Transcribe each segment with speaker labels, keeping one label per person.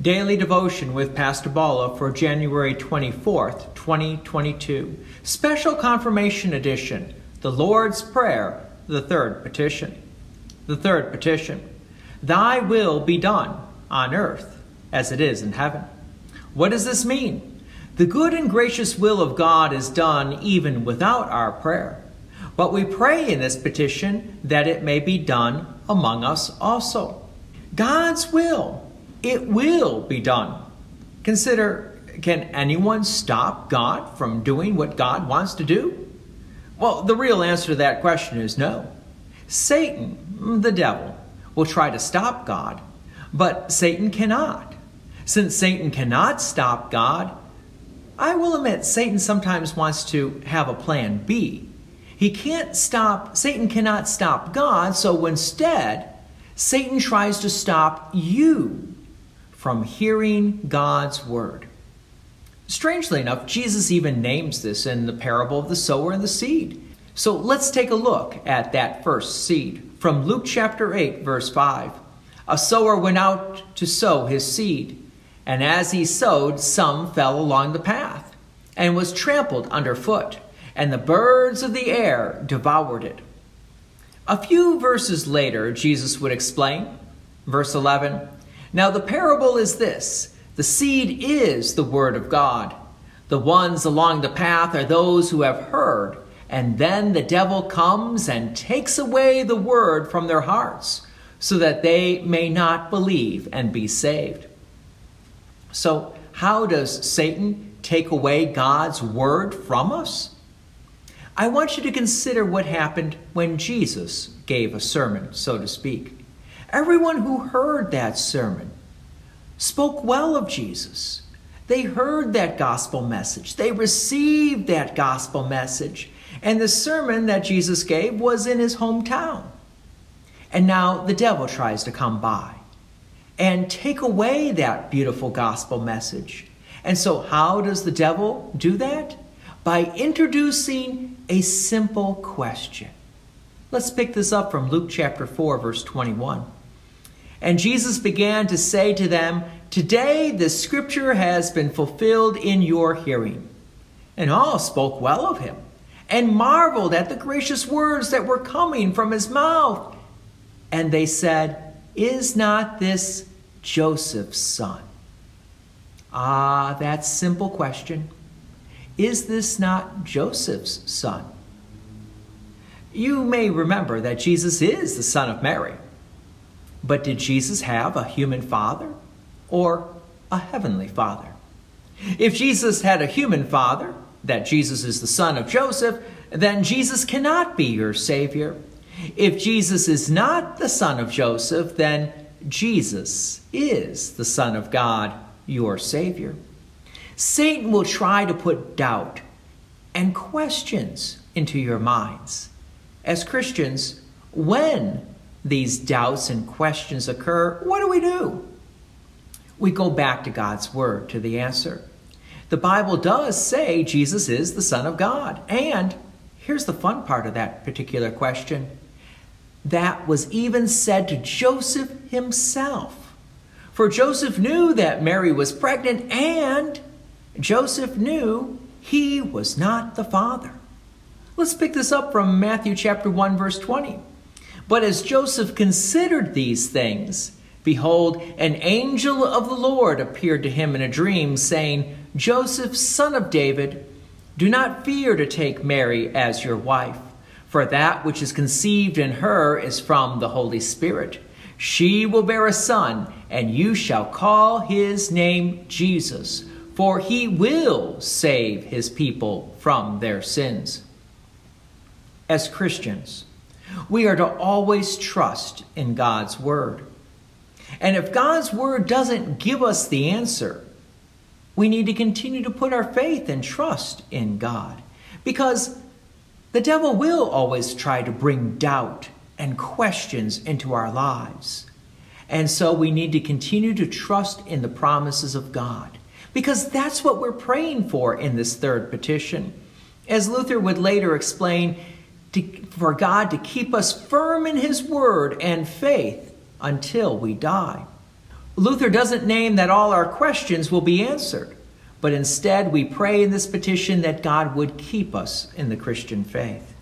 Speaker 1: Daily Devotion with Pastor Bala for January 24th, 2022. Special Confirmation Edition The Lord's Prayer, the third petition. The third petition Thy will be done on earth as it is in heaven. What does this mean? The good and gracious will of God is done even without our prayer. But we pray in this petition that it may be done among us also. God's will it will be done. Consider can anyone stop God from doing what God wants to do? Well, the real answer to that question is no. Satan, the devil, will try to stop God, but Satan cannot. Since Satan cannot stop God, I will admit Satan sometimes wants to have a plan B. He can't stop, Satan cannot stop God, so instead, Satan tries to stop you from hearing God's word. Strangely enough, Jesus even names this in the parable of the sower and the seed. So let's take a look at that first seed from Luke chapter 8, verse 5. A sower went out to sow his seed, and as he sowed, some fell along the path and was trampled underfoot, and the birds of the air devoured it. A few verses later, Jesus would explain, verse 11, now, the parable is this the seed is the word of God. The ones along the path are those who have heard, and then the devil comes and takes away the word from their hearts, so that they may not believe and be saved. So, how does Satan take away God's word from us? I want you to consider what happened when Jesus gave a sermon, so to speak. Everyone who heard that sermon spoke well of Jesus. They heard that gospel message. They received that gospel message. And the sermon that Jesus gave was in his hometown. And now the devil tries to come by and take away that beautiful gospel message. And so, how does the devil do that? By introducing a simple question. Let's pick this up from Luke chapter 4, verse 21. And Jesus began to say to them, Today the scripture has been fulfilled in your hearing. And all spoke well of him, and marveled at the gracious words that were coming from his mouth. And they said, Is not this Joseph's son? Ah, that simple question. Is this not Joseph's son? You may remember that Jesus is the son of Mary. But did Jesus have a human father or a heavenly father? If Jesus had a human father, that Jesus is the son of Joseph, then Jesus cannot be your Savior. If Jesus is not the son of Joseph, then Jesus is the Son of God, your Savior. Satan will try to put doubt and questions into your minds. As Christians, when these doubts and questions occur, what do we do? We go back to God's Word to the answer. The Bible does say Jesus is the Son of God. And here's the fun part of that particular question that was even said to Joseph himself. For Joseph knew that Mary was pregnant, and Joseph knew he was not the father. Let's pick this up from Matthew chapter 1 verse 20. But as Joseph considered these things, behold, an angel of the Lord appeared to him in a dream, saying, Joseph, son of David, do not fear to take Mary as your wife, for that which is conceived in her is from the Holy Spirit. She will bear a son, and you shall call his name Jesus, for he will save his people from their sins. As Christians, we are to always trust in God's Word. And if God's Word doesn't give us the answer, we need to continue to put our faith and trust in God. Because the devil will always try to bring doubt and questions into our lives. And so we need to continue to trust in the promises of God. Because that's what we're praying for in this third petition. As Luther would later explain, to, for God to keep us firm in His Word and faith until we die. Luther doesn't name that all our questions will be answered, but instead we pray in this petition that God would keep us in the Christian faith.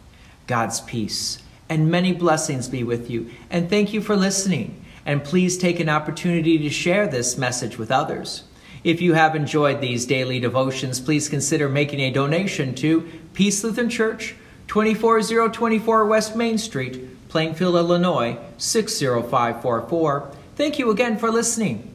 Speaker 1: God's peace and many blessings be with you, and thank you for listening. And please take an opportunity to share this message with others. If you have enjoyed these daily devotions, please consider making a donation to Peace Lutheran Church, 24024 West Main Street, Plainfield, Illinois 60544. Thank you again for listening.